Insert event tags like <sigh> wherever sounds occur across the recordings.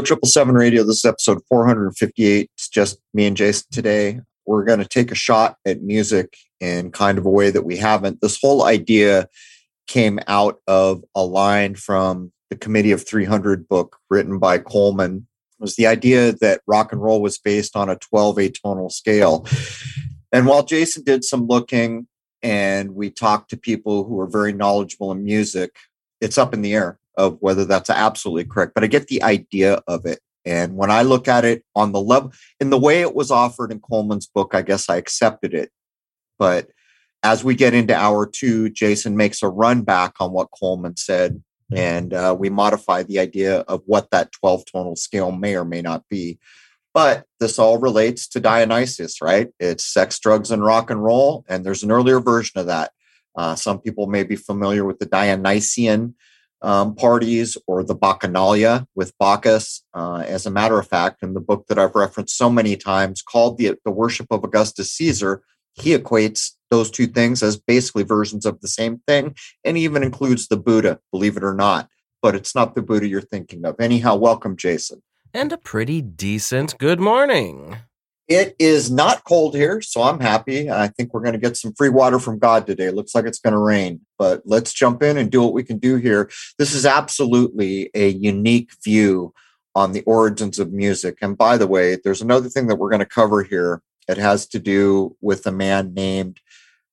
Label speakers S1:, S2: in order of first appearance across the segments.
S1: Triple Seven Radio. This is episode 458. It's just me and Jason today. We're going to take a shot at music in kind of a way that we haven't. This whole idea came out of a line from the Committee of 300 book written by Coleman. It was the idea that rock and roll was based on a 12 atonal scale. And while Jason did some looking and we talked to people who are very knowledgeable in music, it's up in the air of whether that's absolutely correct. But I get the idea of it. And when I look at it on the level, in the way it was offered in Coleman's book, I guess I accepted it. But as we get into hour two, Jason makes a run back on what Coleman said. And uh, we modify the idea of what that 12 tonal scale may or may not be. But this all relates to Dionysus, right? It's sex, drugs, and rock and roll. And there's an earlier version of that. Uh, some people may be familiar with the Dionysian um, parties or the Bacchanalia with Bacchus. Uh, as a matter of fact, in the book that I've referenced so many times called the, the Worship of Augustus Caesar, he equates those two things as basically versions of the same thing and even includes the Buddha, believe it or not. But it's not the Buddha you're thinking of. Anyhow, welcome, Jason
S2: and a pretty decent good morning.
S1: It is not cold here, so I'm happy. I think we're going to get some free water from God today. Looks like it's going to rain, but let's jump in and do what we can do here. This is absolutely a unique view on the origins of music. And by the way, there's another thing that we're going to cover here. It has to do with a man named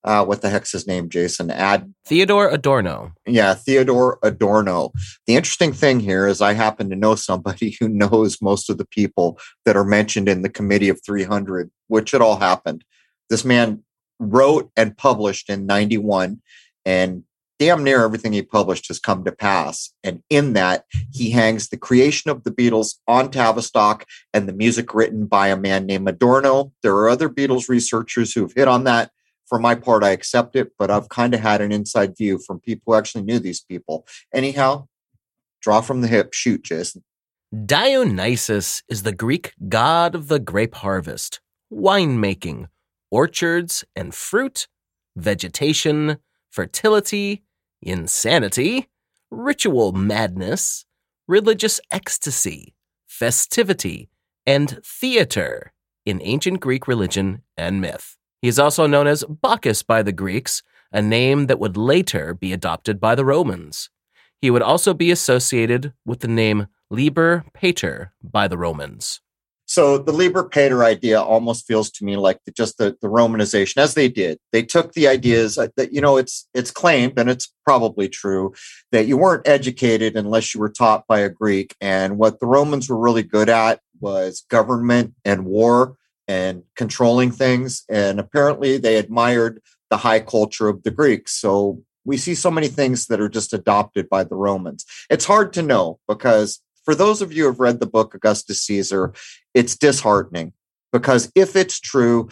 S1: uh, what the heck's his name, Jason? Ad
S2: Theodore Adorno.
S1: Yeah, Theodore Adorno. The interesting thing here is I happen to know somebody <laughs> who knows most of the people that are mentioned in the Committee of 300, which it all happened. This man wrote and published in 91, and damn near everything he published has come to pass. And in that, he hangs the creation of the Beatles on Tavistock and the music written by a man named Adorno. There are other Beatles researchers who've hit on that for my part, I accept it, but I've kind of had an inside view from people who actually knew these people. Anyhow, draw from the hip, shoot, Jason.
S2: Dionysus is the Greek god of the grape harvest, winemaking, orchards and fruit, vegetation, fertility, insanity, ritual madness, religious ecstasy, festivity, and theater in ancient Greek religion and myth. He is also known as Bacchus by the Greeks, a name that would later be adopted by the Romans. He would also be associated with the name Liber Pater by the Romans.
S1: So the Liber Pater idea almost feels to me like just the, the Romanization, as they did. They took the ideas that you know it's it's claimed, and it's probably true, that you weren't educated unless you were taught by a Greek. And what the Romans were really good at was government and war and controlling things. And apparently they admired the high culture of the Greeks. So we see so many things that are just adopted by the Romans. It's hard to know because for those of you who have read the book Augustus Caesar, it's disheartening because if it's true,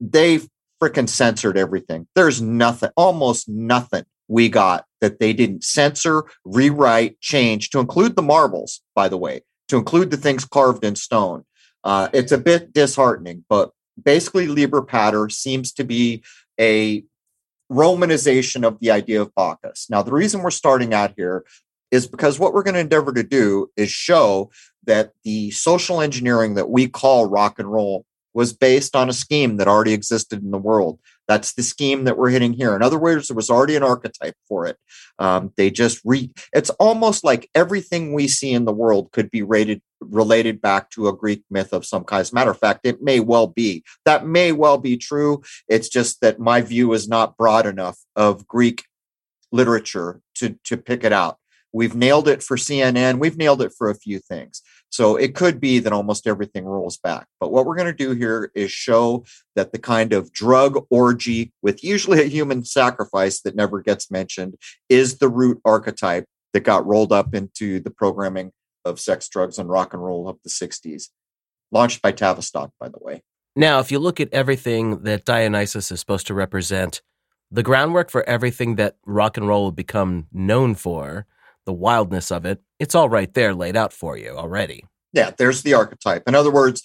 S1: they freaking censored everything. There's nothing, almost nothing we got that they didn't censor, rewrite, change to include the marbles, by the way, to include the things carved in stone. Uh, it's a bit disheartening, but basically, Liber Pater seems to be a Romanization of the idea of Bacchus. Now, the reason we're starting out here is because what we're going to endeavor to do is show that the social engineering that we call rock and roll was based on a scheme that already existed in the world. That's the scheme that we're hitting here. In other words, there was already an archetype for it. Um, they just re. It's almost like everything we see in the world could be rated related back to a Greek myth of some kind. As a matter of fact, it may well be. That may well be true. It's just that my view is not broad enough of Greek literature to to pick it out. We've nailed it for CNN. We've nailed it for a few things. So it could be that almost everything rolls back. But what we're going to do here is show that the kind of drug orgy with usually a human sacrifice that never gets mentioned is the root archetype that got rolled up into the programming of sex, drugs, and rock and roll of the 60s. Launched by Tavistock, by the way.
S2: Now, if you look at everything that Dionysus is supposed to represent, the groundwork for everything that rock and roll will become known for the wildness of it, it's all right there laid out for you already.
S1: Yeah, there's the archetype. In other words,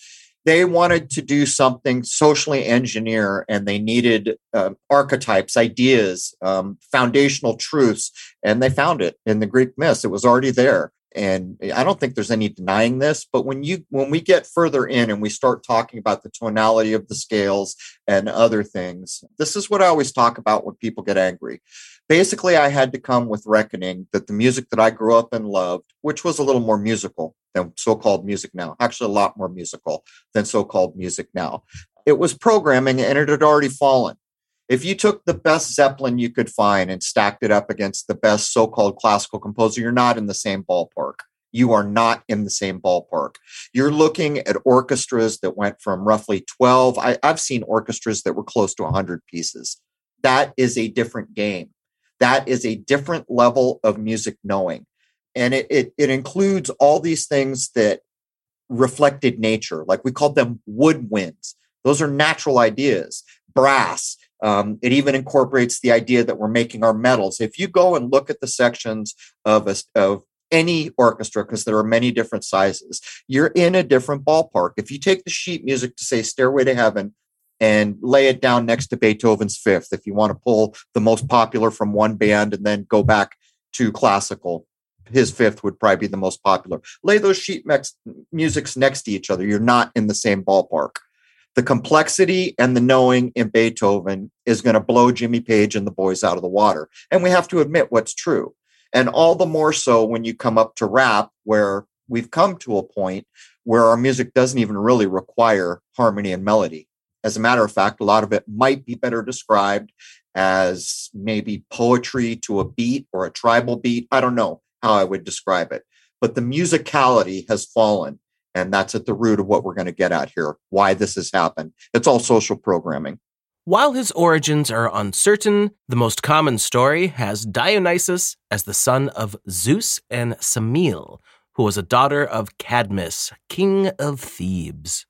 S1: they wanted to do something socially engineer and they needed uh, archetypes ideas um, foundational truths and they found it in the greek myths it was already there and eh, i don't think there's any denying this but when you when we get further in and we start talking about the tonality of the scales and other things this is what i always talk about when people get angry. Basically i had to come with reckoning that the music that i grew up and loved which was a little more musical than so-called music now actually a lot more musical than so-called music now it was programming and it had already fallen if you took the best zeppelin you could find and stacked it up against the best so-called classical composer you're not in the same ballpark you are not in the same ballpark. You're looking at orchestras that went from roughly 12. I, have seen orchestras that were close to 100 pieces. That is a different game that is a different level of music knowing. And it, it, it includes all these things that reflected nature, like we called them woodwinds. Those are natural ideas. Brass. Um, it even incorporates the idea that we're making our metals. If you go and look at the sections of a, of any orchestra, because there are many different sizes, you're in a different ballpark. If you take the sheet music to say Stairway to Heaven, and lay it down next to Beethoven's Fifth if you want to pull the most popular from one band and then go back to classical. His fifth would probably be the most popular. Lay those sheet mex- musics next to each other. You're not in the same ballpark. The complexity and the knowing in Beethoven is going to blow Jimmy Page and the boys out of the water. And we have to admit what's true. And all the more so when you come up to rap, where we've come to a point where our music doesn't even really require harmony and melody as a matter of fact, a lot of it might be better described as maybe poetry to a beat or a tribal beat. I don't know how I would describe it, but the musicality has fallen. And that's at the root of what we're going to get at here, why this has happened. It's all social programming.
S2: While his origins are uncertain, the most common story has Dionysus as the son of Zeus and Semele, who was a daughter of Cadmus, king of Thebes.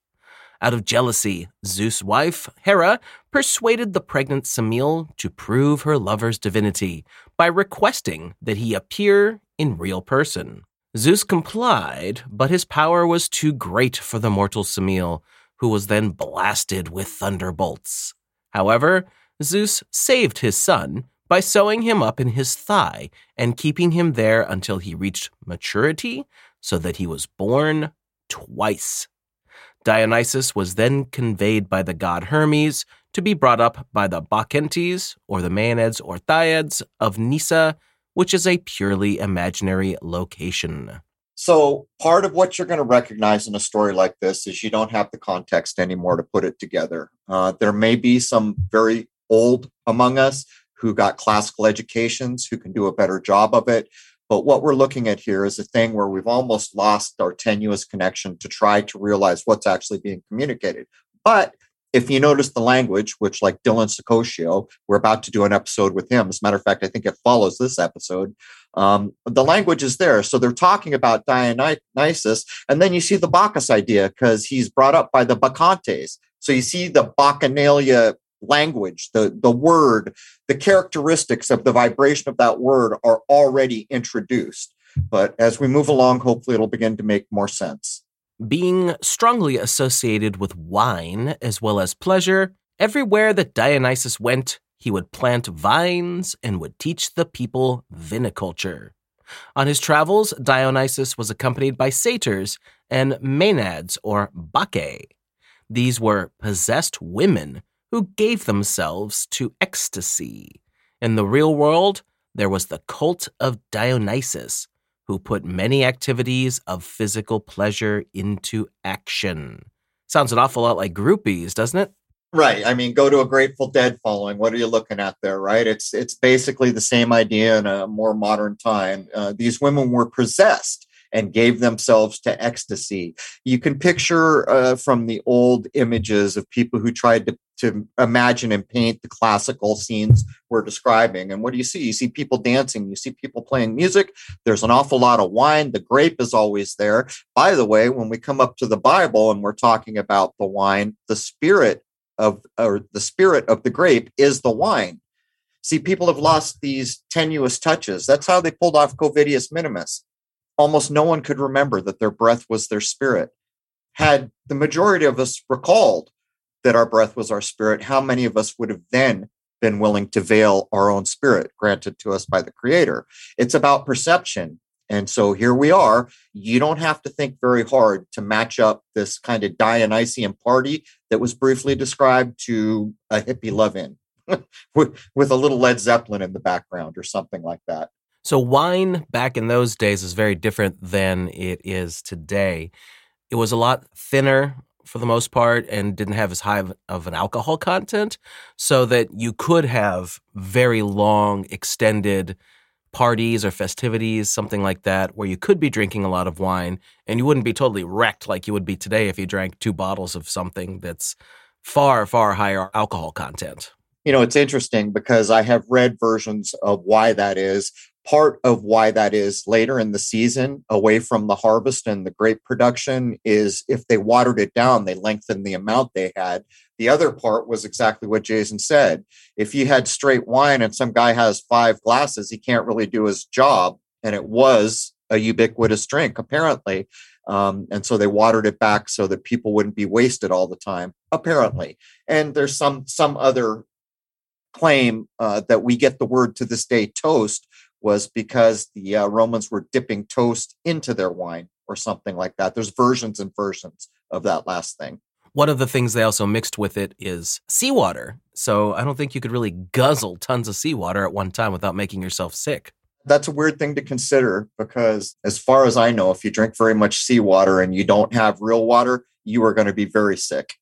S2: Out of jealousy, Zeus' wife, Hera, persuaded the pregnant Semele to prove her lover's divinity by requesting that he appear in real person. Zeus complied, but his power was too great for the mortal Semele, who was then blasted with thunderbolts. However, Zeus saved his son by sewing him up in his thigh and keeping him there until he reached maturity so that he was born twice. Dionysus was then conveyed by the god Hermes to be brought up by the Bacchantes, or the Maenads or Thyiads of Nysa, which is a purely imaginary location.
S1: So, part of what you're going to recognize in a story like this is you don't have the context anymore to put it together. Uh, there may be some very old among us who got classical educations who can do a better job of it. But what we're looking at here is a thing where we've almost lost our tenuous connection to try to realize what's actually being communicated. But if you notice the language, which like Dylan Sicoscio, we're about to do an episode with him. As a matter of fact, I think it follows this episode. Um, the language is there. So they're talking about Dionysus. And then you see the Bacchus idea because he's brought up by the Bacchantes. So you see the Bacchanalia language, the, the word, the characteristics of the vibration of that word are already introduced. But as we move along, hopefully it'll begin to make more sense.
S2: Being strongly associated with wine as well as pleasure, everywhere that Dionysus went, he would plant vines and would teach the people viniculture. On his travels, Dionysus was accompanied by satyrs and maenads or bacchae. These were possessed women who gave themselves to ecstasy. In the real world, there was the cult of Dionysus, who put many activities of physical pleasure into action. Sounds an awful lot like groupies, doesn't it?
S1: Right. I mean, go to a Grateful Dead following. What are you looking at there, right? It's it's basically the same idea in a more modern time. Uh, these women were possessed and gave themselves to ecstasy. You can picture uh, from the old images of people who tried to, to imagine and paint the classical scenes we're describing. And what do you see? You see people dancing, you see people playing music. There's an awful lot of wine. The grape is always there. By the way, when we come up to the Bible and we're talking about the wine, the spirit of or the spirit of the grape is the wine. See, people have lost these tenuous touches. That's how they pulled off Covidius Minimus almost no one could remember that their breath was their spirit. had the majority of us recalled that our breath was our spirit, how many of us would have then been willing to veil our own spirit granted to us by the creator? It's about perception. And so here we are. You don't have to think very hard to match up this kind of Dionysian party that was briefly described to a hippie love in <laughs> with, with a little Led Zeppelin in the background or something like that.
S2: So, wine back in those days is very different than it is today. It was a lot thinner for the most part and didn't have as high of an alcohol content, so that you could have very long, extended parties or festivities, something like that, where you could be drinking a lot of wine and you wouldn't be totally wrecked like you would be today if you drank two bottles of something that's far, far higher alcohol content.
S1: You know, it's interesting because I have read versions of why that is part of why that is later in the season, away from the harvest and the grape production, is if they watered it down, they lengthened the amount they had. The other part was exactly what Jason said. If you had straight wine and some guy has five glasses, he can't really do his job. And it was a ubiquitous drink, apparently. Um, and so they watered it back so that people wouldn't be wasted all the time, apparently. And there's some some other claim uh, that we get the word to this day toast was because the uh, Romans were dipping toast into their wine or something like that. There's versions and versions of that last thing.
S2: One of the things they also mixed with it is seawater. So I don't think you could really guzzle tons of seawater at one time without making yourself sick.
S1: That's a weird thing to consider because, as far as I know, if you drink very much seawater and you don't have real water, you are going to be very sick.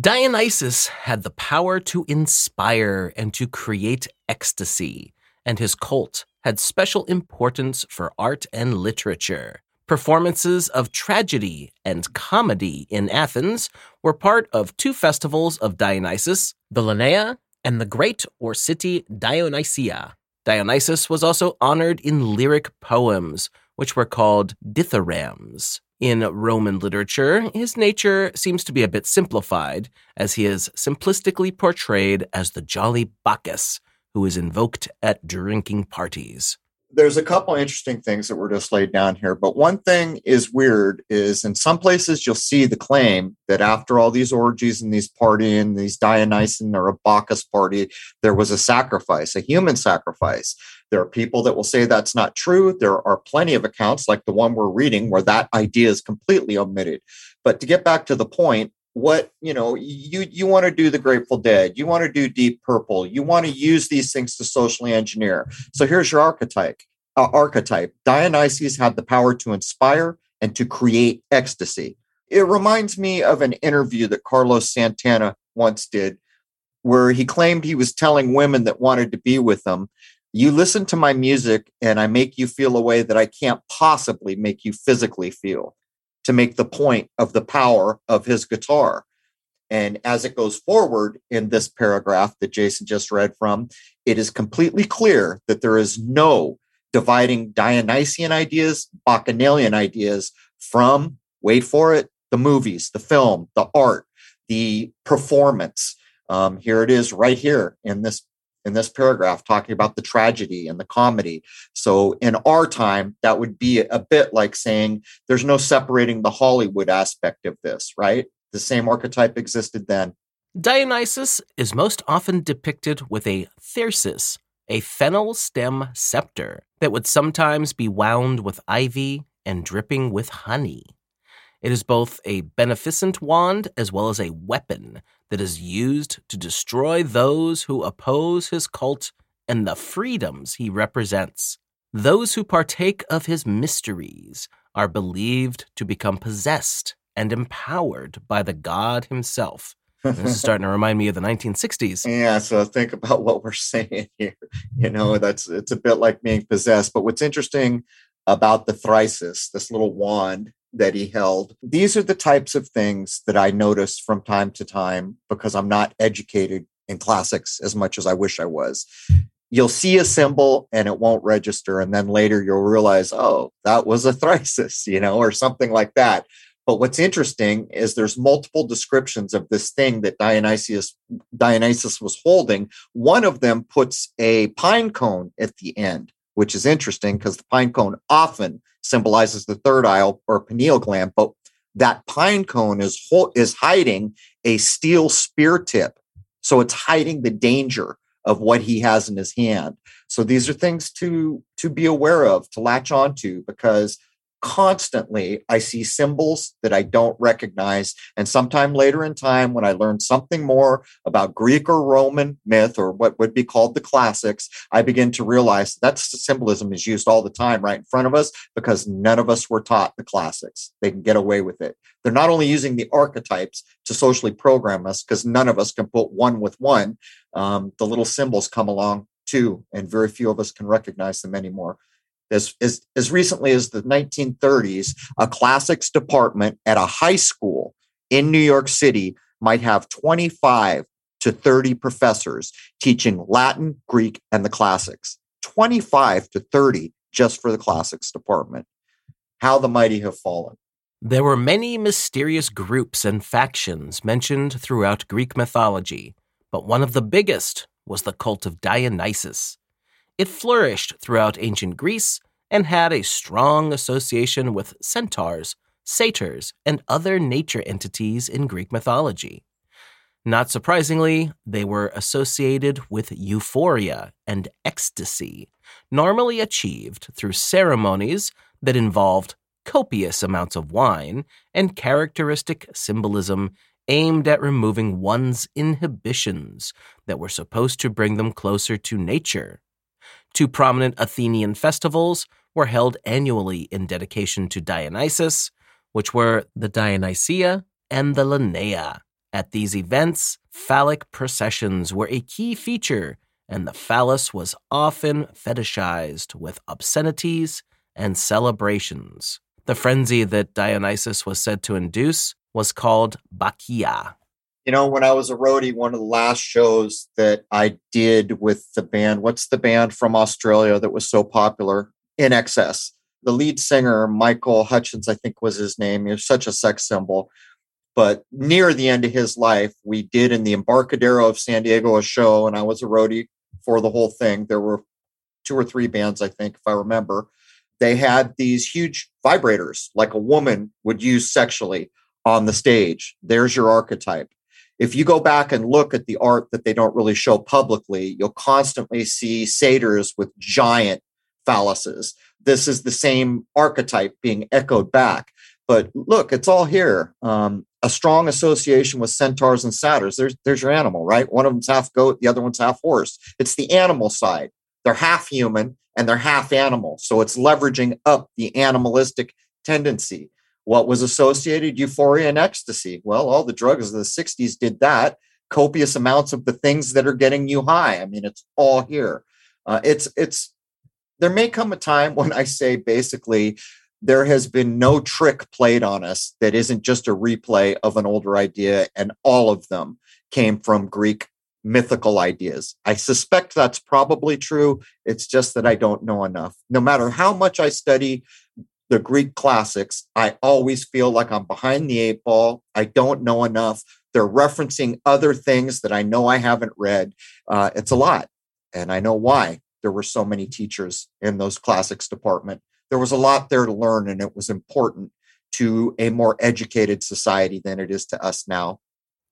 S2: Dionysus had the power to inspire and to create ecstasy, and his cult had special importance for art and literature. Performances of tragedy and comedy in Athens were part of two festivals of Dionysus, the Lenaea and the great or city Dionysia. Dionysus was also honored in lyric poems, which were called dithyrambs. In Roman literature, his nature seems to be a bit simplified, as he is simplistically portrayed as the jolly Bacchus, who is invoked at drinking parties.
S1: There's a couple interesting things that were just laid down here, but one thing is weird is in some places you'll see the claim that after all these orgies and these partying, these Dionysian or a Bacchus party, there was a sacrifice, a human sacrifice. There are people that will say that's not true. There are plenty of accounts like the one we're reading where that idea is completely omitted. But to get back to the point, what you know you you want to do the grateful dead you want to do deep purple you want to use these things to socially engineer. So here's your archetype uh, archetype. Dionysus had the power to inspire and to create ecstasy. It reminds me of an interview that carlos santana once did where he claimed he was telling women that wanted to be with him you listen to my music and i make you feel a way that i can't possibly make you physically feel to make the point of the power of his guitar. And as it goes forward in this paragraph that Jason just read from, it is completely clear that there is no dividing Dionysian ideas, Bacchanalian ideas from, wait for it, the movies, the film, the art, the performance. Um, here it is right here in this in this paragraph talking about the tragedy and the comedy. So in our time, that would be a bit like saying there's no separating the Hollywood aspect of this, right? The same archetype existed then.
S2: Dionysus is most often depicted with a thyrsus, a fennel stem scepter that would sometimes be wound with ivy and dripping with honey. It is both a beneficent wand as well as a weapon that is used to destroy those who oppose his cult and the freedoms he represents. Those who partake of his mysteries are believed to become possessed and empowered by the god himself. this is starting to <laughs> remind me of the 1960s.
S1: Yeah, so think about what we're saying <laughs> here. You know, that's it's a bit like being possessed. But what's interesting about the thyrsus, this little wand that he held. These are the types of things that I notice from time to time because I'm not educated in classics as much as I wish I was. You'll see a symbol and it won't register. And then later you'll realize, oh, that was a <laughs> thyrsus, you know, or something like that. But what's interesting is there's multiple descriptions of this thing that Dionysius Dionysus was holding. One of them puts a pine cone at the end, which is interesting because the pine cone often symbolizes the third eye or pineal gland. But that pine cone is is hiding a steel spear tip. So it's hiding the danger of what he has in his hand. So these are things to to be aware of, to latch onto because constantly I see symbols that I don't recognize. And sometime later in time, when I learn something more about Greek or Roman myth or what would be called the classics, I begin to realize that symbolism is used all the time right in front of us because none of us were taught the classics. They can get away with it. They're not only using the archetypes to socially program us because none of us can put one with one. Um, the little symbols come along too, and very few of us can recognize them anymore as, as, as recently as the 1930s, a classics department at a high school in New York City might have 25 to 30 professors teaching Latin, Greek, and the classics. 25 to 30 just for the classics department. How the mighty have fallen.
S2: There were many mysterious groups and factions mentioned throughout Greek mythology, but one of the biggest was the cult of Dionysus. It flourished throughout ancient Greece and had a strong association with centaurs, satyrs, and other nature entities in Greek mythology. Not surprisingly, they were associated with euphoria and ecstasy, normally achieved through ceremonies that involved copious amounts of wine and characteristic symbolism aimed at removing one's inhibitions that were supposed to bring them closer to nature. Two prominent Athenian festivals were held annually in dedication to Dionysus, which were the Dionysia and the Lenaea. At these events, phallic processions were a key feature, and the phallus was often fetishized with obscenities and celebrations. The frenzy that Dionysus was said to induce was called Bacchia.
S1: You know, when I was a roadie, one of the last shows that I did with the band, what's the band from Australia that was so popular? INXS. The lead singer, Michael Hutchence, I think was his name. He was such a sex symbol. But near the end of his life, we did in the Embarcadero of San Diego a show, and I was a roadie for the whole thing. There were two or three bands, I think, if I remember. They had these huge vibrators, like a woman would use sexually on the stage. There's your archetype if you go back and look at the art that they don't really show publicly, you'll constantly see satyrs with giant phalluses. This is the same archetype being echoed back. But look, it's all here. Um, a strong association with centaurs and satyrs. There's there's your animal, right? One of them's half goat, the other one's half horse. It's the animal side. They're half human and they're half animal. So it's leveraging up the animalistic tendency. What was associated? Euphoria and ecstasy. Well, all the drugs of the 60s did that. Copious amounts of the things that are getting you high. I mean, it's all here. Uh, it's it's there may come a time <laughs> when I say basically there has been no trick played on us that isn't just a replay of an older idea, and all of them came from Greek mythical ideas. I suspect that's probably true. It's just that I don't know enough. No matter how much I study the Greek classics, I always feel like I'm behind the eight ball. I don't know enough. They're referencing other things that I know I haven't read. Uh, it's a lot. And I know why there were so many teachers in those classics department. There was a lot there to learn, and it was important to a more educated society than it is to us now.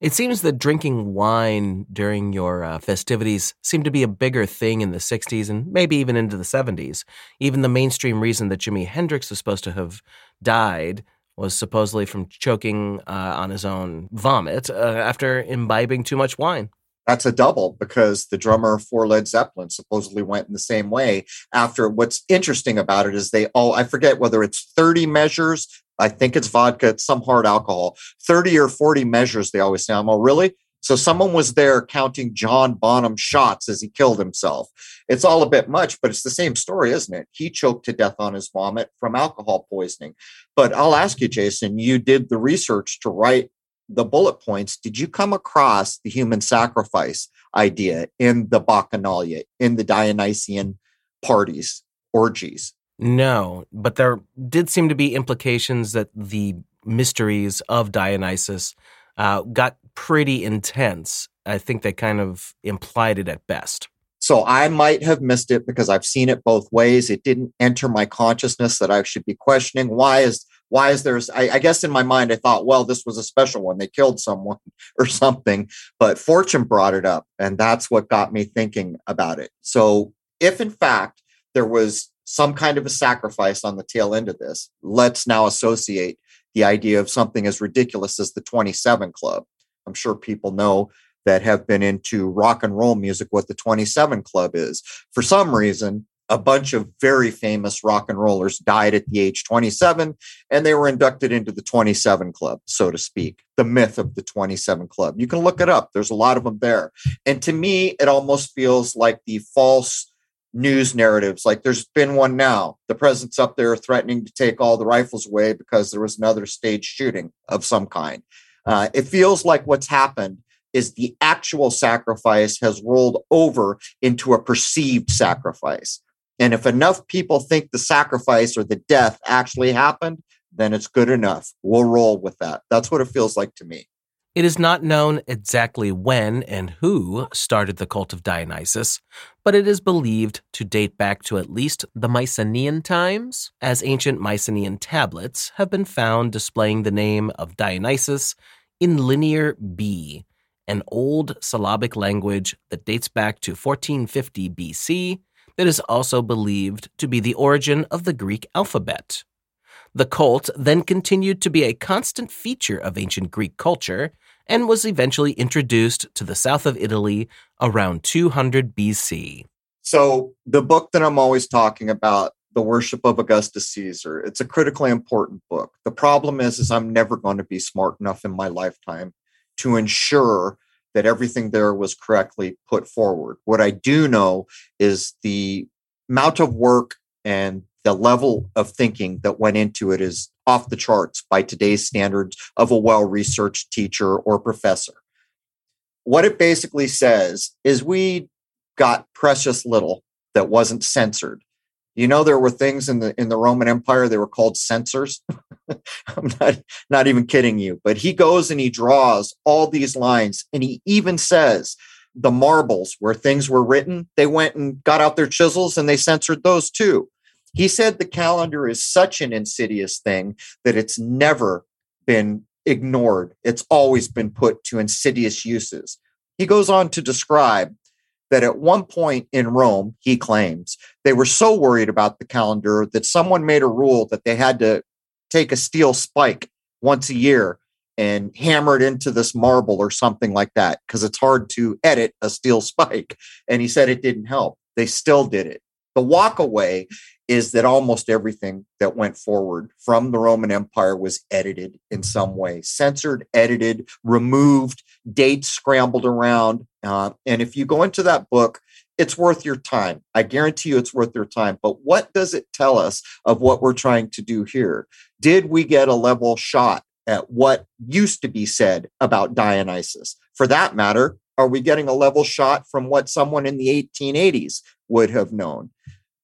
S2: It seems that drinking wine during your uh, festivities seemed to be a bigger thing in the 60s and maybe even into the 70s. Even the mainstream reason that Jimi Hendrix was supposed to have died was supposedly from choking uh, on his own vomit uh, after imbibing too much wine.
S1: That's a double because the drummer for Led Zeppelin supposedly went in the same way. After what's interesting about it is they all, I forget whether it's 30 measures I think it's vodka, it's some hard alcohol. 30 or 40 measures, they always say. I'm, oh, really? So someone was there counting John Bonham shots as he killed himself. It's all a bit much, but it's the same story, isn't it? He choked to death on his vomit from alcohol poisoning. But I'll ask you, Jason, you did the research to write the bullet points. Did you come across the human sacrifice idea in the Bacchanalia, in the Dionysian parties, orgies?
S2: No, but there did seem to be implications that the mysteries of Dionysus uh, got pretty intense. I think they kind of implied it at best.
S1: So I might have missed it because I've seen it both ways. It didn't enter my consciousness that I should be questioning why is Why is there? I, I guess in my mind, I thought, well, this was a special one. They killed someone <laughs> or something. But Fortune brought it up, and that's what got me thinking about it. So, if in fact there was some kind of a sacrifice on the tail end of this, let's now associate the idea of something as ridiculous as the 27 Club. I'm sure people know that have been into rock and roll music what the 27 Club is. For some reason, a bunch of very famous rock and rollers died at the age 27 and they were inducted into the 27 club so to speak the myth of the 27 club you can look it up there's a lot of them there and to me it almost feels like the false news narratives like there's been one now the president's up there threatening to take all the rifles away because there was another stage shooting of some kind uh, it feels like what's happened is the actual sacrifice has rolled over into a perceived sacrifice and if enough people think the sacrifice or the death actually happened, then it's good enough. We'll roll with that. That's what it feels like to me.
S2: It is not known exactly when and who started the cult of Dionysus, but it is believed to date back to at least the Mycenaean times, as ancient Mycenaean tablets have been found displaying the name of Dionysus in Linear B, an old syllabic language that dates back to 1450 BC that is also believed to be the origin of the Greek alphabet. The cult then continued to be a constant feature of ancient Greek culture and was eventually introduced to the south of Italy around 200 BC.
S1: So, the book that I'm always talking about, The Worship of Augustus Caesar, it's a critically important book. The problem is is I'm never going to be smart enough in my lifetime to ensure that everything there was correctly put forward. What I do know is the amount of work and the level of thinking that went into it is off the charts by today's standards of a well researched teacher or professor. What it basically says is we got precious little that wasn't censored. You know, there were things in the in the Roman Empire they were called censors. <laughs> I'm not not even kidding you. But he goes and he draws all these lines, and he even says the marbles where things were written, they went and got out their chisels and they censored those too. He said the calendar is such an insidious thing that it's never been ignored. It's always been put to insidious uses. He goes on to describe that at one point in Rome, he claims, they were so worried about the calendar that someone made a rule that they had to take a steel spike once a year and hammer it into this marble or something like that because it's hard to edit a steel <laughs> spike. And he said it didn't help. They still did it. The walk away is that almost everything that went forward from the Roman Empire was edited in some way, censored, edited, removed, dates scrambled around. Uh, and if you go into that book, it's worth your time. I guarantee you it's worth your time. But what does it tell us of what we're trying to do here? Did we get a level shot at what used to be said about Dionysus? For that matter, are we getting a level shot from what someone in the 1880s would have known?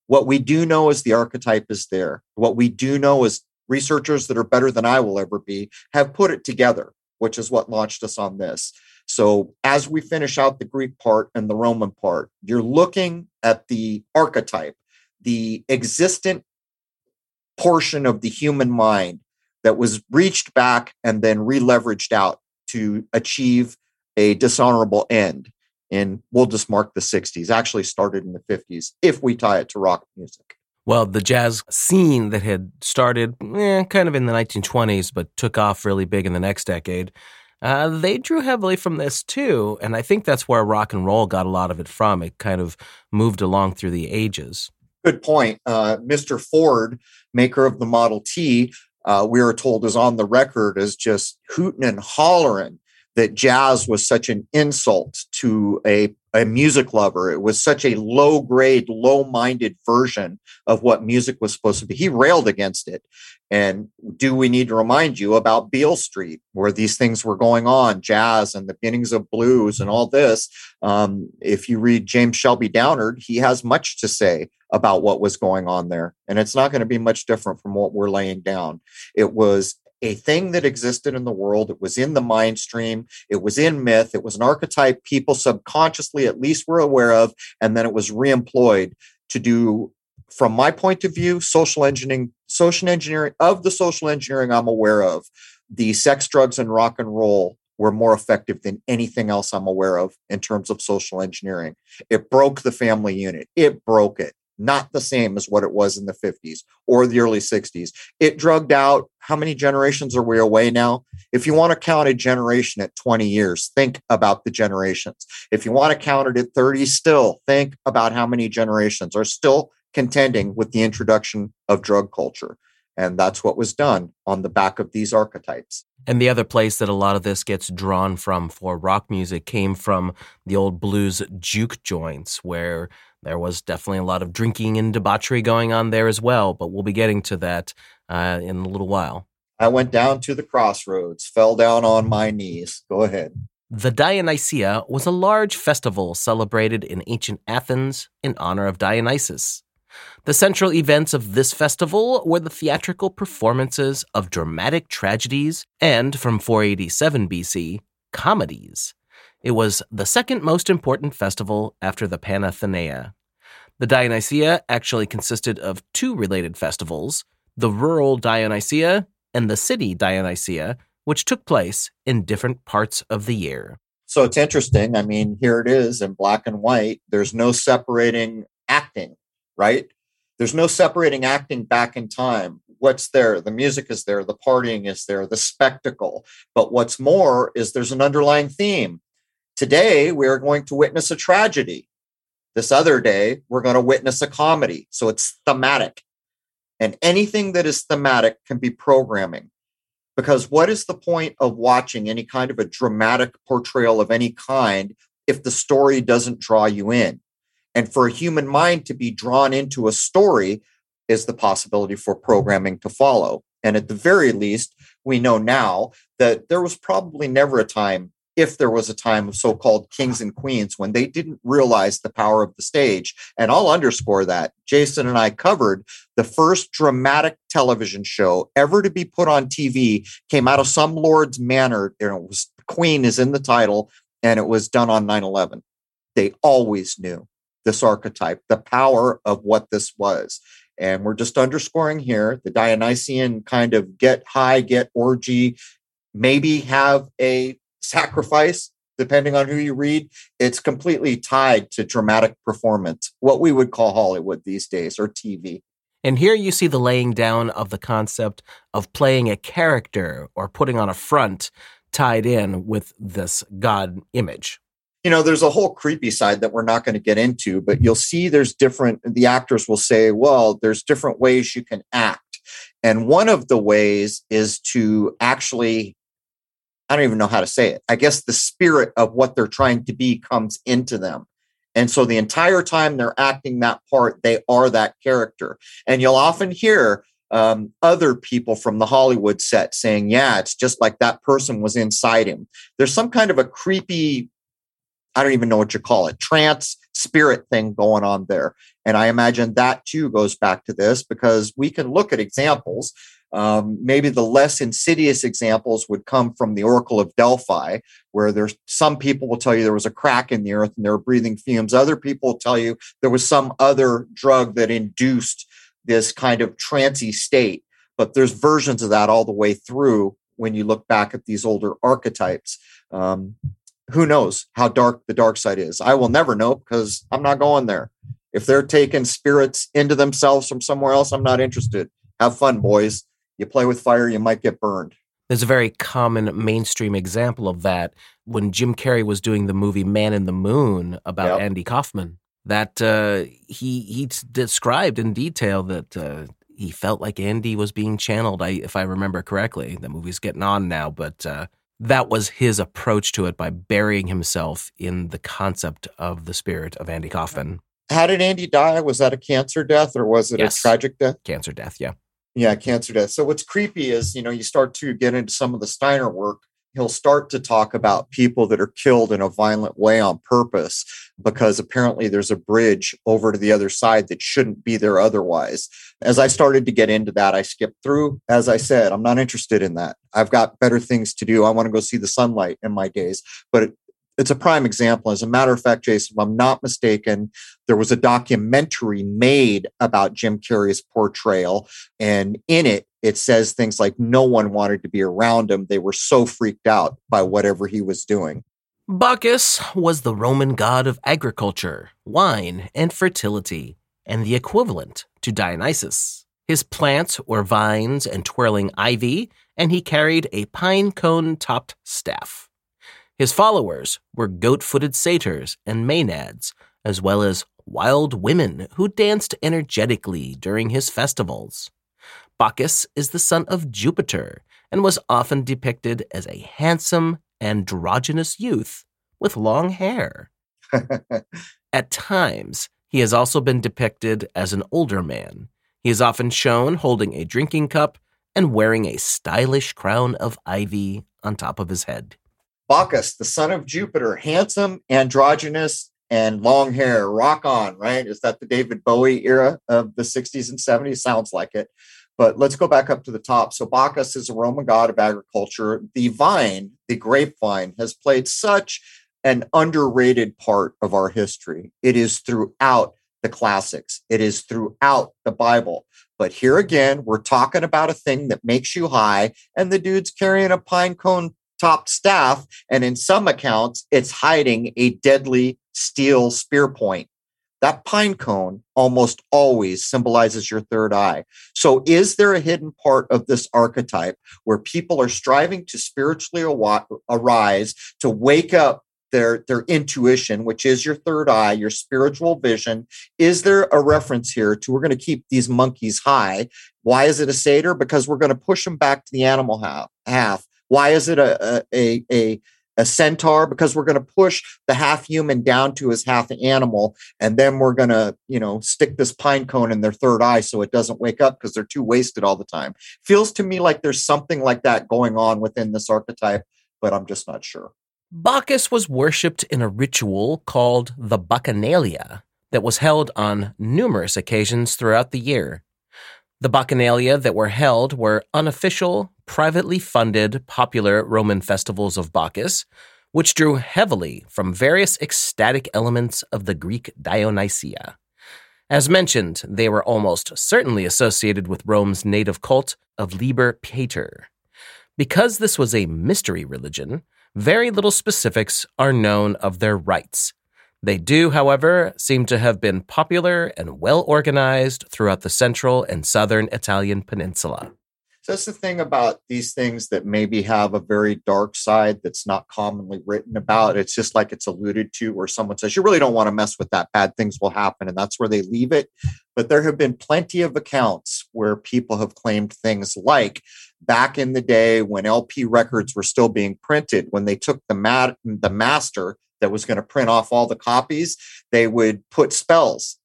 S1: What we do know is the archetype is there. What we do know is researchers that are better than I will ever be have put it together, which is what launched us on this. So as we finish out the Greek part and the Roman part, you're looking at the archetype, the existent portion of the human mind that was reached back and then re-leveraged out to achieve a dishonorable end. And we'll just mark the 60s, actually started in the 50s, if we tie it to rock music.
S2: Well, the jazz scene that had started eh, kind of in the 1920s, but took off really big in the next decade, uh, they drew heavily from this too. And I think that's where rock and roll got a lot of it from. It kind of moved along through the ages.
S1: Good point. Uh, Mr. Ford, maker of the Model T, uh, we are told is on the record as just hooting and hollering that jazz was such an insult to a, a music lover. It was such a low grade, low minded version of what music was supposed to be. He railed against it. And do we need to remind you about Beale Street, where these things were going on, jazz and the beginnings of blues and all this? Um, if you read James Shelby Downard, he has much to say about what was going on there. And it's not going to be much different from what we're laying down. It was a thing that existed in the world. It was in the mind stream. It was in myth. It was an archetype people subconsciously at least were aware of. And then it was reemployed to do from my point of view, social engineering, social engineering of the social engineering I'm aware of, the sex, drugs, and rock and roll were more effective than anything else I'm aware of in terms of social engineering. It broke the family unit. It broke it. Not the same as what it was in the 50s or the early 60s. It drugged out how many generations are we away now? If you want to count a generation at 20 years, think about the generations. If you want to count it at 30 still, think about how many generations are still contending with the introduction of drug culture. And that's what was done on the back of these archetypes.
S2: And the other place that a lot of this gets drawn from for rock music came from the old blues juke joints, where there was definitely a lot of drinking and debauchery going on there as well. But we'll be getting to that uh, in a little while.
S1: I went down to the crossroads, fell down on my knees. Go ahead.
S2: The Dionysia was a large festival celebrated in ancient Athens in honor of Dionysus. The central events of this festival were the theatrical performances of dramatic tragedies and, from 487 BC, comedies. It was the second most important festival after the Panathenaea. The Dionysia actually consisted of two related festivals the rural Dionysia and the city Dionysia, which took place in different parts of the year.
S1: So it's interesting. I mean, here it is in black and white. There's no separating acting right? There's no separating acting back in time. What's there? The music is there, the partying is there, the spectacle. But what's more is there's an underlying theme. Today, we are going to witness a tragedy. This other day, we're going to witness a comedy. So it's thematic. And anything that is thematic can be programming. Because what is the point of watching any kind of a dramatic portrayal of any kind if the story doesn't draw you in? And for a human mind to be drawn into a story is the possibility for programming to follow. And at the very least, we know now that there was probably never a time, if there was a time of so called kings and queens, when they didn't realize the power of the stage. And I'll underscore that. Jason and I covered the first dramatic television show ever to be put on TV, came out of some Lord's manor. Know, it was Queen is in the title, and it was done on 9 11. They always knew this archetype, the power of what this was. And we're just underscoring here the Dionysian kind of get high, get orgy, maybe have a sacrifice, depending on who you read. It's completely tied to dramatic performance, what we would call Hollywood these days or TV.
S2: And here you see the laying down of the concept of playing a character or putting on a front tied in with this God image
S1: you know, there's a whole creepy side that we're not going to get into, but you'll see there's different, the actors will say, well, there's different ways you can act. And one of the ways is to actually, I don't even know how to say it. I guess the spirit of what they're trying to be comes into them. And so the entire time they're acting that part, they are that character. And you'll often hear um, other people from the Hollywood set saying, yeah, it's just like that person was inside him. There's some kind of a creepy I don't even know what you call it, trance spirit thing going on there. And I imagine that too goes back to this because we can look at examples. Um, maybe the less insidious examples would come from the Oracle of Delphi, where there's some people will tell you there was a crack in the earth and they were breathing fumes. Other people will tell you there was some other drug that induced this kind of trancy state. But there's versions of that all the way through when you look back at these older archetypes. Um, who knows how dark the dark side is? I will never know because I'm not going there. If they're taking spirits into themselves from somewhere else, I'm not interested. Have fun, boys. You play with fire, you might get burned.
S2: There's a very common mainstream example of that when Jim Carrey was doing the movie Man in the Moon about yep. Andy Kaufman. That uh, he he described in detail that uh, he felt like Andy was being channeled. I, if I remember correctly, the movie's getting on now, but uh, that was his approach to it by burying himself in the concept of the spirit of Andy Kaufman.
S1: How did Andy die? Was that a cancer death or was it yes. a tragic death?
S2: Cancer death, yeah.
S1: Yeah, cancer death. So what's creepy is, you know, you start to get into some of the Steiner work he'll start to talk about people that are killed in a violent way on purpose because apparently there's a bridge over to the other side that shouldn't be there otherwise. As I started to get into that, I skipped through. As I said, I'm not interested in that. I've got better things to do. I want to go see the sunlight in my days. But it's a prime example. As a matter of fact, Jason, if I'm not mistaken, there was a documentary made about Jim Carrey's portrayal. And in it, it says things like no one wanted to be around him. They were so freaked out by whatever he was doing.
S2: Bacchus was the Roman god of agriculture, wine, and fertility, and the equivalent to Dionysus. His plants were vines and twirling ivy, and he carried a pine cone topped staff. His followers were goat footed satyrs and maenads, as well as wild women who danced energetically during his festivals. Bacchus is the son of Jupiter and was often depicted as a handsome, androgynous youth with long hair. <laughs> At times, he has also been depicted as an older man. He is often shown holding a drinking cup and wearing a stylish crown of ivy on top of his head.
S1: Bacchus, the son of Jupiter, handsome, androgynous, and long hair. Rock on, right? Is that the David Bowie era of the 60s and 70s? Sounds like it. But let's go back up to the top. So Bacchus is a Roman god of agriculture. The vine, the grapevine, has played such an underrated part of our history. It is throughout the classics, it is throughout the Bible. But here again, we're talking about a thing that makes you high, and the dude's carrying a pine cone topped staff. And in some accounts, it's hiding a deadly steel spear point. That pine cone almost always symbolizes your third eye. So, is there a hidden part of this archetype where people are striving to spiritually arise, to wake up their their intuition which is your third eye your spiritual vision is there a reference here to we're going to keep these monkeys high why is it a satyr because we're going to push them back to the animal half, half. Why is it a a a, a centaur? Because we're going to push the half human down to his half animal and then we're going to you know stick this pine cone in their third eye so it doesn't wake up because they're too wasted all the time. Feels to me like there's something like that going on within this archetype but i'm just not sure.
S2: Bacchus was worshipped in a ritual called the Bacchanalia that was held on numerous occasions throughout the year. The Bacchanalia that were held were unofficial, privately funded, popular Roman festivals of Bacchus, which drew heavily from various ecstatic elements of the Greek Dionysia. As mentioned, they were almost certainly associated with Rome's native cult of Liber Pater. Because this was a mystery religion, very little specifics are known of their rites. They do, however, seem to have been popular and well organized throughout the central and southern Italian peninsula.
S1: That's the thing about these things that maybe have a very dark side that's not commonly written about. It's just like it's alluded to, where someone says, You really don't want to mess with that. Bad things will happen. And that's where they leave it. But there have been plenty of accounts where people have claimed things like back in the day when LP records were still being printed, when they took the, mat- the master that was going to print off all the copies, they would put spells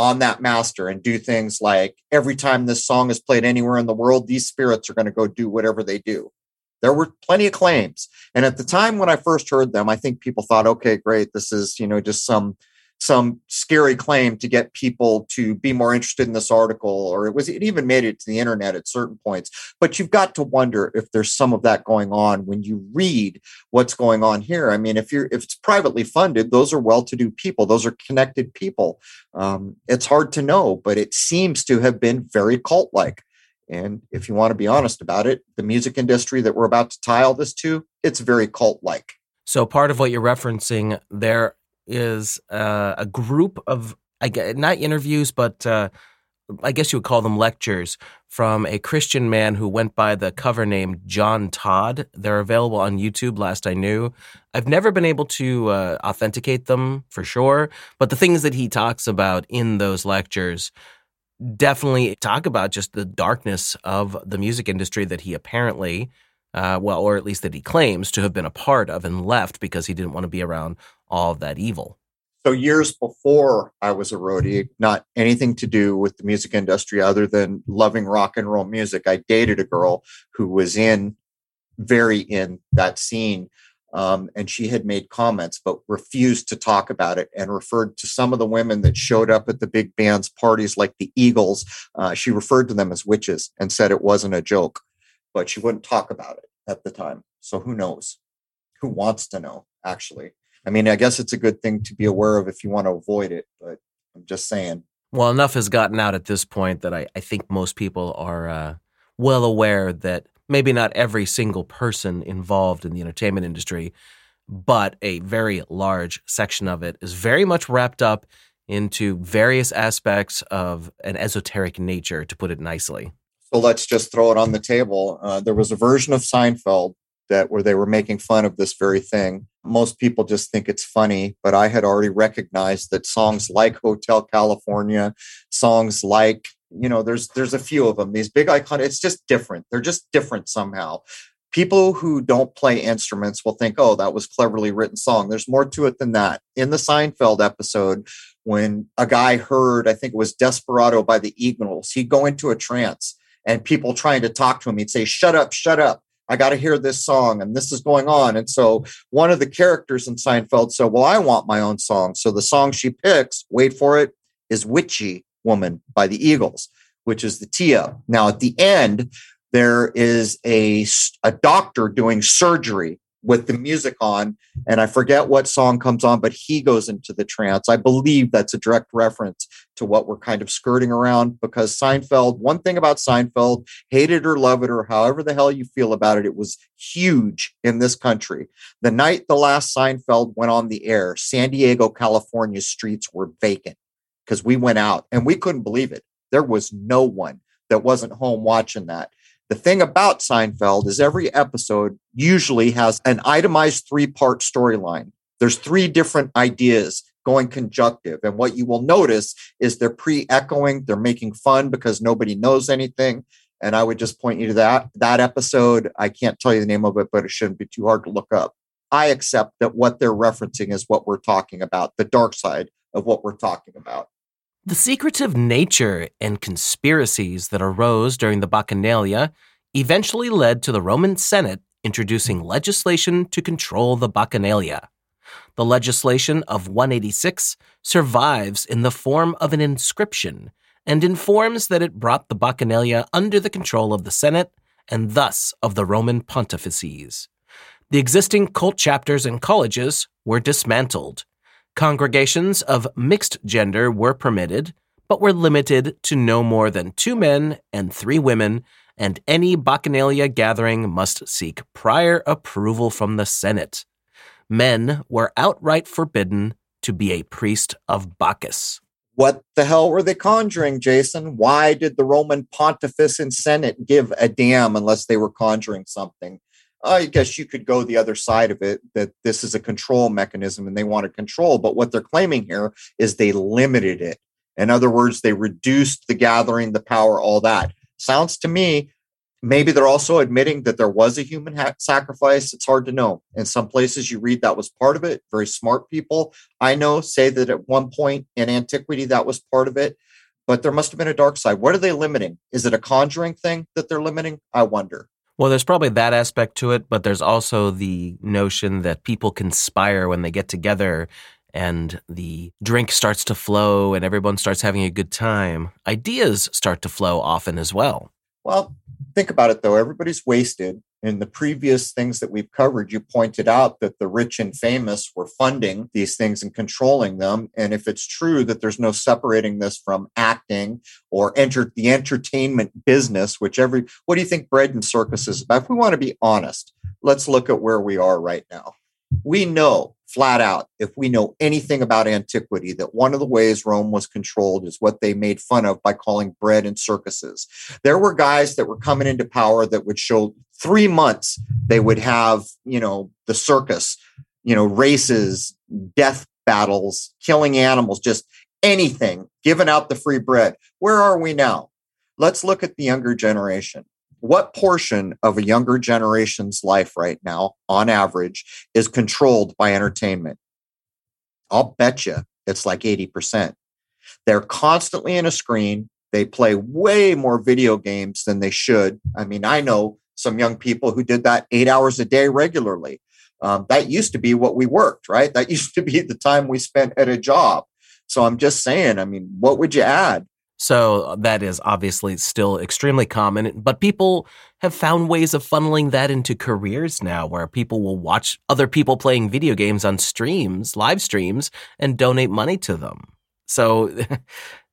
S1: on that master and do things like every time this song is played anywhere in the world, these spirits are going to go do whatever they do. There were plenty of claims. And at the time when I first heard them, I think people thought, okay, great, this is, you know, just some some scary claim to get people to be more interested in this article or it was it even made it to the internet at certain points. But you've got to wonder if there's some of that going on when you read what's going on here. I mean if you're if it's privately funded those are well-to-do people. Those are connected people. Um, it's hard to know but it seems to have been very cult-like. And if you want to be honest about it the music industry that we're about to tie all this to it's very cult-like.
S2: So part of what you're referencing there is uh, a group of not interviews, but uh, I guess you would call them lectures from a Christian man who went by the cover name John Todd. They're available on YouTube. Last I knew, I've never been able to uh, authenticate them for sure, but the things that he talks about in those lectures definitely talk about just the darkness of the music industry that he apparently uh, well, or at least that he claims to have been a part of and left because he didn't want to be around all of that evil.
S1: So, years before I was a roadie, not anything to do with the music industry other than loving rock and roll music, I dated a girl who was in very in that scene. Um, and she had made comments, but refused to talk about it and referred to some of the women that showed up at the big band's parties, like the Eagles. Uh, she referred to them as witches and said it wasn't a joke but she wouldn't talk about it at the time. So who knows? Who wants to know, actually? I mean, I guess it's a good thing to be aware of if you want to avoid it, but I'm just saying.
S2: Well, enough has gotten out at this point that I, I think most people are uh, well aware that maybe not every single person involved in the entertainment industry, but a very large section of it is very much wrapped up into various aspects of an esoteric nature, to put it nicely.
S1: So let's just throw it on the table. Uh, there was a version of Seinfeld that where they were making fun of this very thing. Most people just think it's funny, but I had already recognized that songs like Hotel California, songs like you know, there's there's a few of them. These big icon, it's just different. They're just different somehow. People who don't play instruments will think, "Oh, that was cleverly written song." There's more to it than that. In the Seinfeld episode, when a guy heard, I think it was Desperado by the Eagles, he'd go into a trance and people trying to talk to him, he'd say, Shut up, shut up. I got to hear this song and this is going on. And so one of the characters in Seinfeld said, Well, I want my own song. So the song she picks, wait for it, is Witchy Woman by the Eagles, which is the Tia. Now at the end, there is a, a doctor doing surgery with the music on and i forget what song comes on but he goes into the trance. I believe that's a direct reference to what we're kind of skirting around because seinfeld one thing about seinfeld hate it or love it or however the hell you feel about it it was huge in this country. The night the last seinfeld went on the air san diego california streets were vacant because we went out and we couldn't believe it. There was no one that wasn't home watching that the thing about Seinfeld is every episode usually has an itemized three part storyline. There's three different ideas going conjunctive. And what you will notice is they're pre echoing, they're making fun because nobody knows anything. And I would just point you to that. That episode, I can't tell you the name of it, but it shouldn't be too hard to look up. I accept that what they're referencing is what we're talking about, the dark side of what we're talking about.
S2: The secretive nature and conspiracies that arose during the Bacchanalia eventually led to the Roman Senate introducing legislation to control the Bacchanalia. The legislation of 186 survives in the form of an inscription and informs that it brought the Bacchanalia under the control of the Senate and thus of the Roman pontifices. The existing cult chapters and colleges were dismantled, Congregations of mixed gender were permitted, but were limited to no more than two men and three women, and any bacchanalia gathering must seek prior approval from the Senate. Men were outright forbidden to be a priest of Bacchus.
S1: What the hell were they conjuring, Jason? Why did the Roman pontifice and Senate give a damn unless they were conjuring something? I guess you could go the other side of it that this is a control mechanism and they want to control. But what they're claiming here is they limited it. In other words, they reduced the gathering, the power, all that. Sounds to me, maybe they're also admitting that there was a human ha- sacrifice. It's hard to know. In some places, you read that was part of it. Very smart people I know say that at one point in antiquity, that was part of it. But there must have been a dark side. What are they limiting? Is it a conjuring thing that they're limiting? I wonder.
S2: Well, there's probably that aspect to it, but there's also the notion that people conspire when they get together and the drink starts to flow and everyone starts having a good time. Ideas start to flow often as well.
S1: Well, think about it though. Everybody's wasted in the previous things that we've covered, you pointed out that the rich and famous were funding these things and controlling them. And if it's true that there's no separating this from acting or enter the entertainment business, which every what do you think bread and circus is about? If we want to be honest, let's look at where we are right now. We know flat out, if we know anything about antiquity, that one of the ways Rome was controlled is what they made fun of by calling bread and circuses. There were guys that were coming into power that would show three months, they would have, you know, the circus, you know, races, death battles, killing animals, just anything, giving out the free bread. Where are we now? Let's look at the younger generation what portion of a younger generation's life right now, on average, is controlled by entertainment? I'll bet you it's like 80%. They're constantly in a screen. They play way more video games than they should. I mean, I know some young people who did that eight hours a day regularly. Um, that used to be what we worked, right? That <laughs> used to be the time we spent at a job. So I'm just saying, I mean, what would you add?
S2: So uh, that is obviously still extremely common, but people have found ways of funneling that into careers now where people will watch other people playing video games on streams, live streams, and donate money to them. So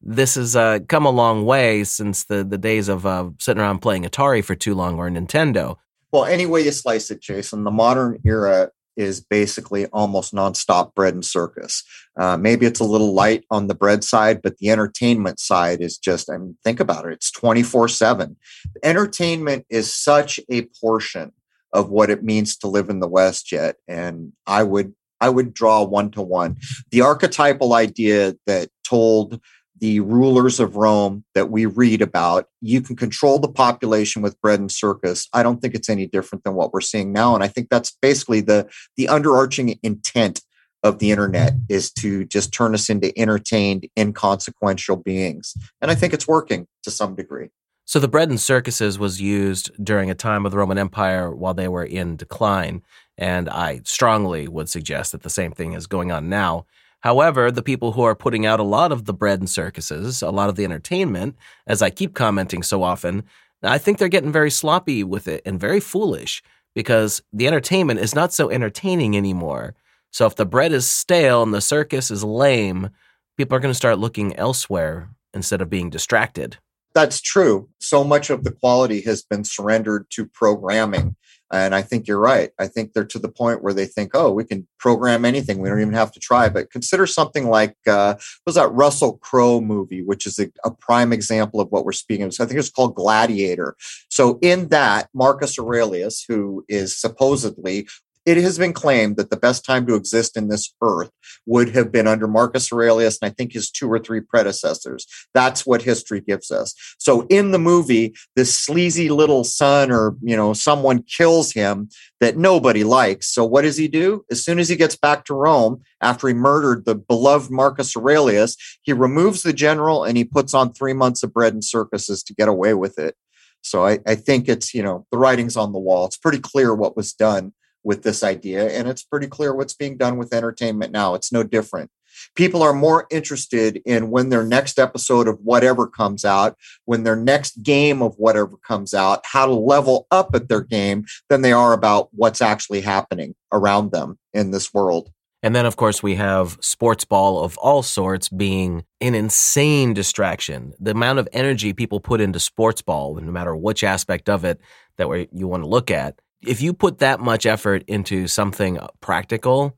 S2: this has uh, come a long way since the, the days of uh, sitting around playing Atari for too long or Nintendo.
S1: Well, any way you slice it, Jason, the modern era is basically almost nonstop bread and circus. Uh, maybe it's a little light on the bread side, but the entertainment side is just, I mean, think about it. It's 24 7. Entertainment is such a portion of what it means to live in the West yet. And I would, I would draw one to one. The archetypal idea that told the rulers of Rome that we read about. You can control the population with bread and circus. I don't think it's any different than what we're seeing now. And I think that's basically the, the underarching intent of the internet is to just turn us into entertained, inconsequential beings. And I think it's working to some degree.
S2: So the bread and circuses was used during a time of the Roman Empire while they were in decline. And I strongly would suggest that the same thing is going on now. However, the people who are putting out a lot of the bread and circuses, a lot of the entertainment, as I keep commenting so often, I think they're getting very sloppy with it and very foolish because the entertainment is not so entertaining anymore. So if the bread is stale and the circus is lame, people are going to start looking elsewhere instead of being distracted.
S1: That's true. So much of the quality has been surrendered to programming and I think you're right. I think they're to the point where they think, oh, we can program anything. We don't even have to try. But consider something like uh, was that Russell Crowe movie, which is a, a, prime example of what we're speaking of. So I think it's called Gladiator. So in that, Marcus Aurelius, who is supposedly it has been claimed that the best time to exist in this earth would have been under Marcus Aurelius and I think his two or three predecessors. That's what history gives us. So in the movie, this sleazy little son or, you know, someone kills him that nobody likes. So what does he do? As soon as he gets back to Rome after he murdered the beloved Marcus Aurelius, he removes the general and he puts on three months of bread and circuses to get away with it. So I, I think it's, you know, the writing's on the wall. It's pretty clear what was done with this idea. And it's pretty clear what's being done with entertainment now. It's no different. People are more interested in when their next episode of whatever comes out, when their next game of whatever comes out, how to level up at their game than they are about what's actually happening around them in this world.
S2: And then, of course, we have sports ball of all sorts being an insane distraction. The amount of energy people put into sports ball, no matter which aspect of it that you want to look at, if you put that much effort into something practical,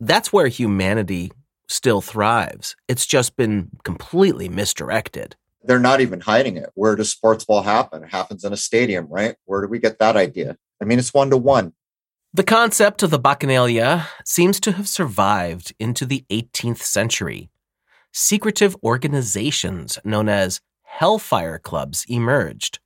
S2: that's where humanity still thrives. It's just been completely misdirected.
S1: They're not even hiding it. Where does sports ball happen? It happens in a stadium, right? Where do we get that idea? I mean, it's one to one.
S2: The concept of the Bacchanalia seems to have survived into the 18th century. Secretive organizations known as hellfire clubs emerged.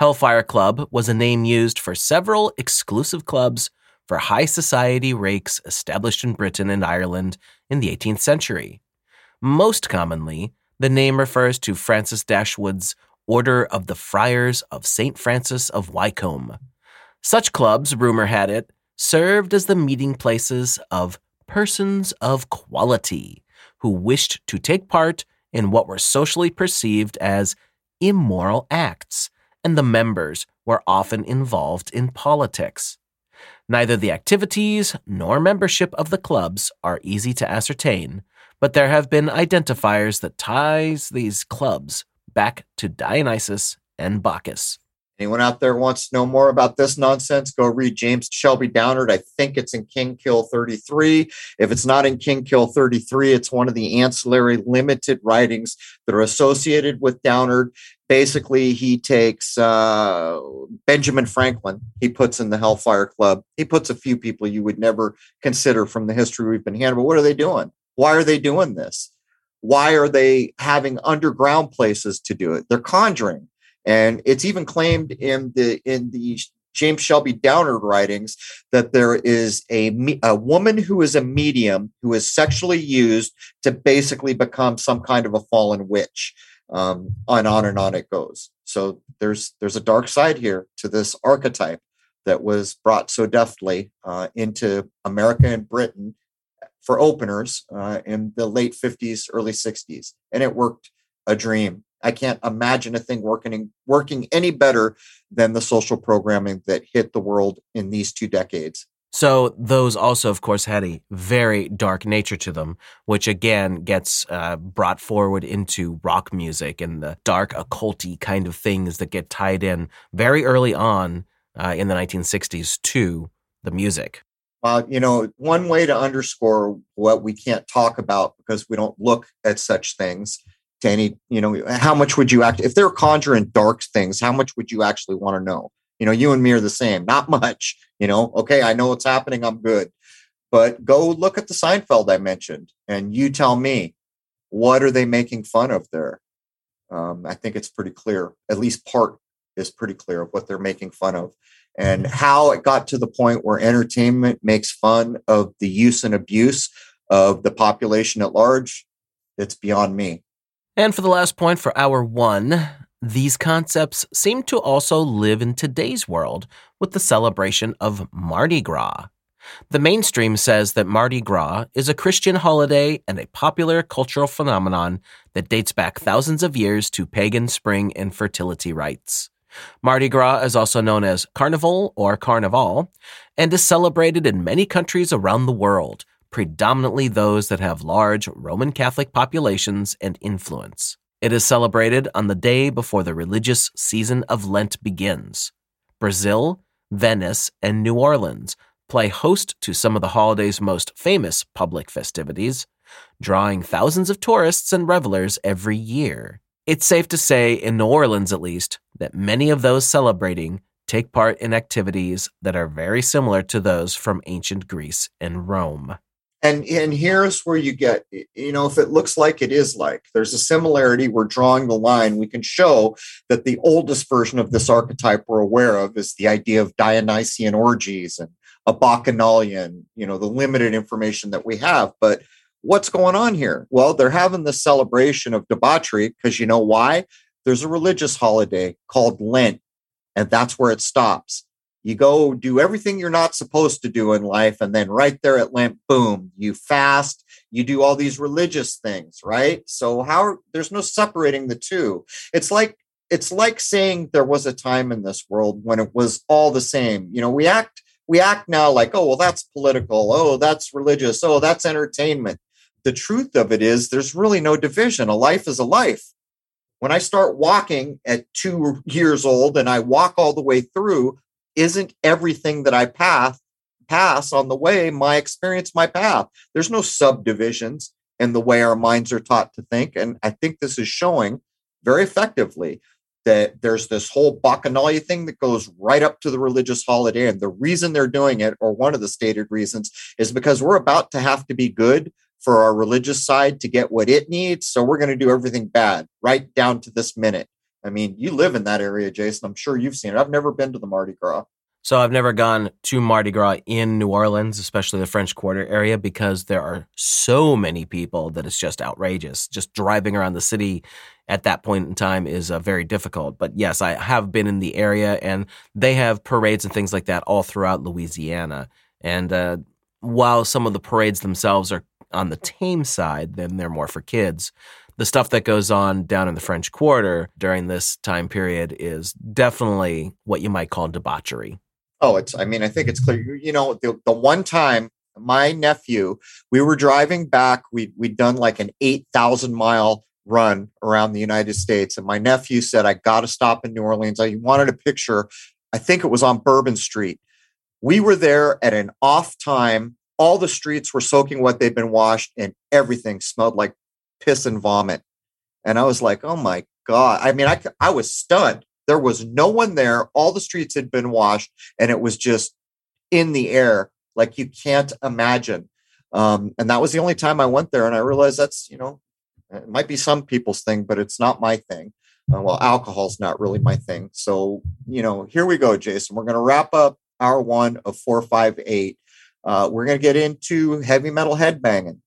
S2: Hellfire Club was a name used for several exclusive clubs for high society rakes established in Britain and Ireland in the 18th century. Most commonly, the name refers to Francis Dashwood's Order of the Friars of St. Francis of Wycombe. Such clubs, rumor had it, served as the meeting places of persons of quality who wished to take part in what were socially perceived as immoral acts and the members were often involved in politics. Neither the activities nor membership of the clubs are easy to ascertain, but there have been identifiers that ties these clubs back to Dionysus and Bacchus.
S1: Anyone out there wants to know more about this nonsense, go read James Shelby Downard. I think it's in King Kill 33. If it's not in King Kill 33, it's one of the ancillary limited writings that are associated with Downard. Basically, he takes uh, Benjamin Franklin, he puts in the Hellfire Club. He puts a few people you would never consider from the history we've been handed. But what are they doing? Why are they doing this? Why are they having underground places to do it? They're conjuring and it's even claimed in the in the James Shelby Downard writings that there is a, a woman who is a medium who is sexually used to basically become some kind of a fallen witch. Um, on on and on it goes. So there's there's a dark side here to this archetype that was brought so deftly uh, into America and Britain for openers uh, in the late 50s, early 60s, and it worked a dream I can't imagine a thing working working any better than the social programming that hit the world in these two decades.
S2: So those also, of course, had a very dark nature to them, which again gets uh, brought forward into rock music and the dark occulty kind of things that get tied in very early on uh, in the 1960s to the music.
S1: Uh, you know, one way to underscore what we can't talk about because we don't look at such things any, you know, how much would you act if they're conjuring dark things? How much would you actually want to know? You know, you and me are the same. Not much. You know, okay, I know what's happening. I'm good. But go look at the Seinfeld I mentioned, and you tell me what are they making fun of there. Um, I think it's pretty clear. At least part is pretty clear of what they're making fun of, and how it got to the point where entertainment makes fun of the use and abuse of the population at large. It's beyond me.
S2: And for the last point for hour one, these concepts seem to also live in today's world with the celebration of Mardi Gras. The mainstream says that Mardi Gras is a Christian holiday and a popular cultural phenomenon that dates back thousands of years to pagan spring and fertility rites. Mardi Gras is also known as Carnival or Carnival and is celebrated in many countries around the world, predominantly those that have large Roman Catholic populations and influence. It is celebrated on the day before the religious season of Lent begins. Brazil, Venice, and New Orleans play host to some of the holiday's most famous public festivities, drawing thousands of tourists and revelers every year. It's safe to say, in New Orleans at least, that many of those celebrating take part in activities that are very similar to those from ancient Greece and Rome
S1: and and here's where you get you know if it looks like it is like there's a similarity we're drawing the line we can show that the oldest version of this archetype we're aware of is the idea of dionysian orgies and a bacchanalian you know the limited information that we have. But what's going on here? Well they're having the celebration of debauchery because you know why? There's a religious holiday called lent and that's where it stops you go do everything you're not supposed to do in life and then right there at Lent, boom you fast you do all these religious things right? So how there's no separating the two. It's like it's like saying there was a time in this world when it was all the same. You know we act we act now like oh well that's political. Oh that's religious. Oh that's entertainment. The truth of it is there's really no division. A life is a life. When i start walking at two years old and i walk all the way through isn't everything that I pass pass on the way my experience, my path. There's no subdivisions in the way our minds are taught to think. And I think this is showing very effectively that there's this whole bacchanalia thing that goes right up to the religious holiday. And the reason they're doing it, or one of the stated reasons, is because we're about to have to be good for our religious side to get what it needs. So we're going to do everything bad right down to this minute. I mean, you live in that area, Jason. I'm sure you've seen it. I've never been to the Mardi Gras.
S2: So I've never gone to Mardi Gras in New Orleans, especially the French Quarter area, because there are so many people that it's just outrageous. Just driving around the city at that point in time is uh, very difficult. But yes, I have been in the area, and they have parades and things like that all throughout Louisiana. And uh, while some of the parades themselves are on the tame side, then they're more for kids the stuff that goes on down in the French Quarter during this time period is definitely what you might call debauchery.
S1: Oh, it's, I mean, I think it's clear. You know, the, the one time my nephew, we were driving back, we, we'd done like an 8,000 mile run around the United States. And my nephew said, I got to stop in New Orleans. I wanted a picture. I think it was on Bourbon Street. We were there at an off time. All the streets were soaking wet. They'd been washed and everything smelled like piss and vomit. And I was like, oh my God. I mean, I, I was stunned. There was no one there. All the streets had been washed and it was just in the air like you can't imagine. Um, and that was the only time I went there. And I realized that's, you know, it might be some people's thing, but it's not my thing. Uh, well, alcohol's not really my thing. So, you know, here we go, Jason. We're going to wrap up hour one of 458. Uh, we're going to get into heavy metal headbanging.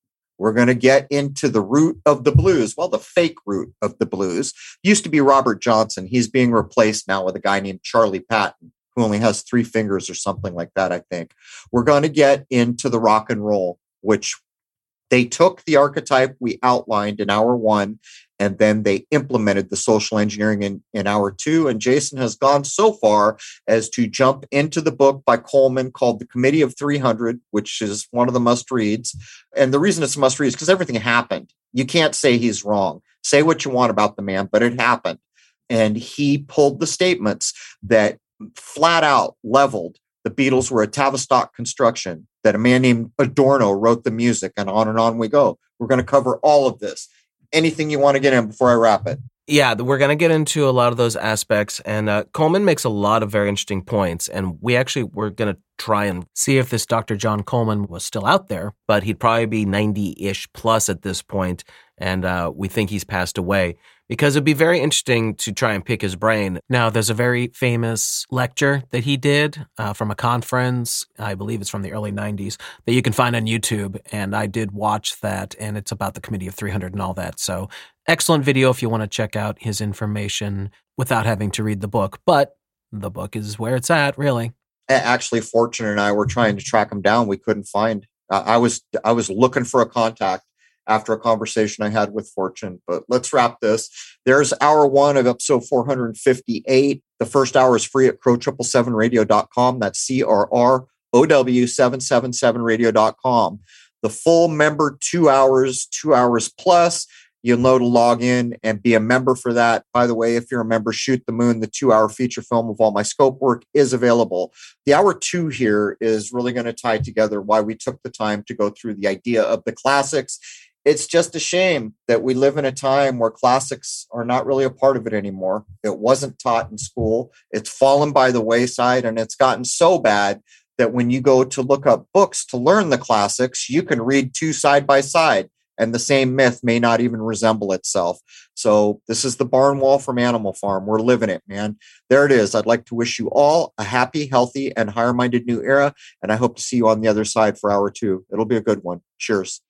S1: We're going to get into the root of the blues. Well, the fake root of the blues used to be Robert Johnson. He's being replaced now with a guy named Charlie Patton, who only has three fingers or something like that, I think. We're going to get into the rock and roll, which they took the archetype we outlined in hour one and then they implemented the social engineering in, in hour two. And Jason has gone so far as to jump into the book by Coleman called The Committee of 300, which is one of the must reads. And the reason it's a must read is because everything happened. You can't say he's wrong. Say what you want about the man, but it happened. And he pulled the statements that flat out leveled the Beatles were a Tavistock construction, that a man named Adorno wrote the music, and on and on we go. We're going to cover all of this. Anything you want to get in before I wrap it?
S2: Yeah, we're going to get into a lot of those aspects. And uh, Coleman makes a lot of very interesting points. And we actually were going to try and see if this Dr. John Coleman was still out there, but he'd probably be 90 ish plus at this point, And uh, we think he's passed away because it'd be very interesting to try and pick his brain. Now, there's a very famous lecture that he did uh, from a conference, I believe it's from the early 90s, that you can find on YouTube. And I did watch that, and it's about the Committee of 300 and all that. So, excellent video if you want to check out his information without having to read the book. But the book is where it's at, really.
S1: Actually, Fortune and I were trying to track him down. We couldn't find. I was I was looking for a contact after a conversation I had with Fortune. But let's wrap this. There's hour one of episode 458. The first hour is free at crow777radio.com. That's C R R O W 777radio.com. The full member two hours, two hours plus. You'll know to log in and be a member for that. By the way, if you're a member, Shoot the Moon, the two hour feature film of all my scope work is available. The hour two here is really going to tie together why we took the time to go through the idea of the classics it's just a shame that we live in a time where classics are not really a part of it anymore. It wasn't taught in school. It's fallen by the wayside and it's gotten so bad that when you go to look up books to learn the classics, you can read two side by side and the same myth may not even resemble itself. So this is the barn wall from Animal Farm. We're living it, man. There it is. I'd like to wish you all a happy, healthy, and higher minded new era. And I hope to see you on the other side for hour two. It'll be a good one. Cheers.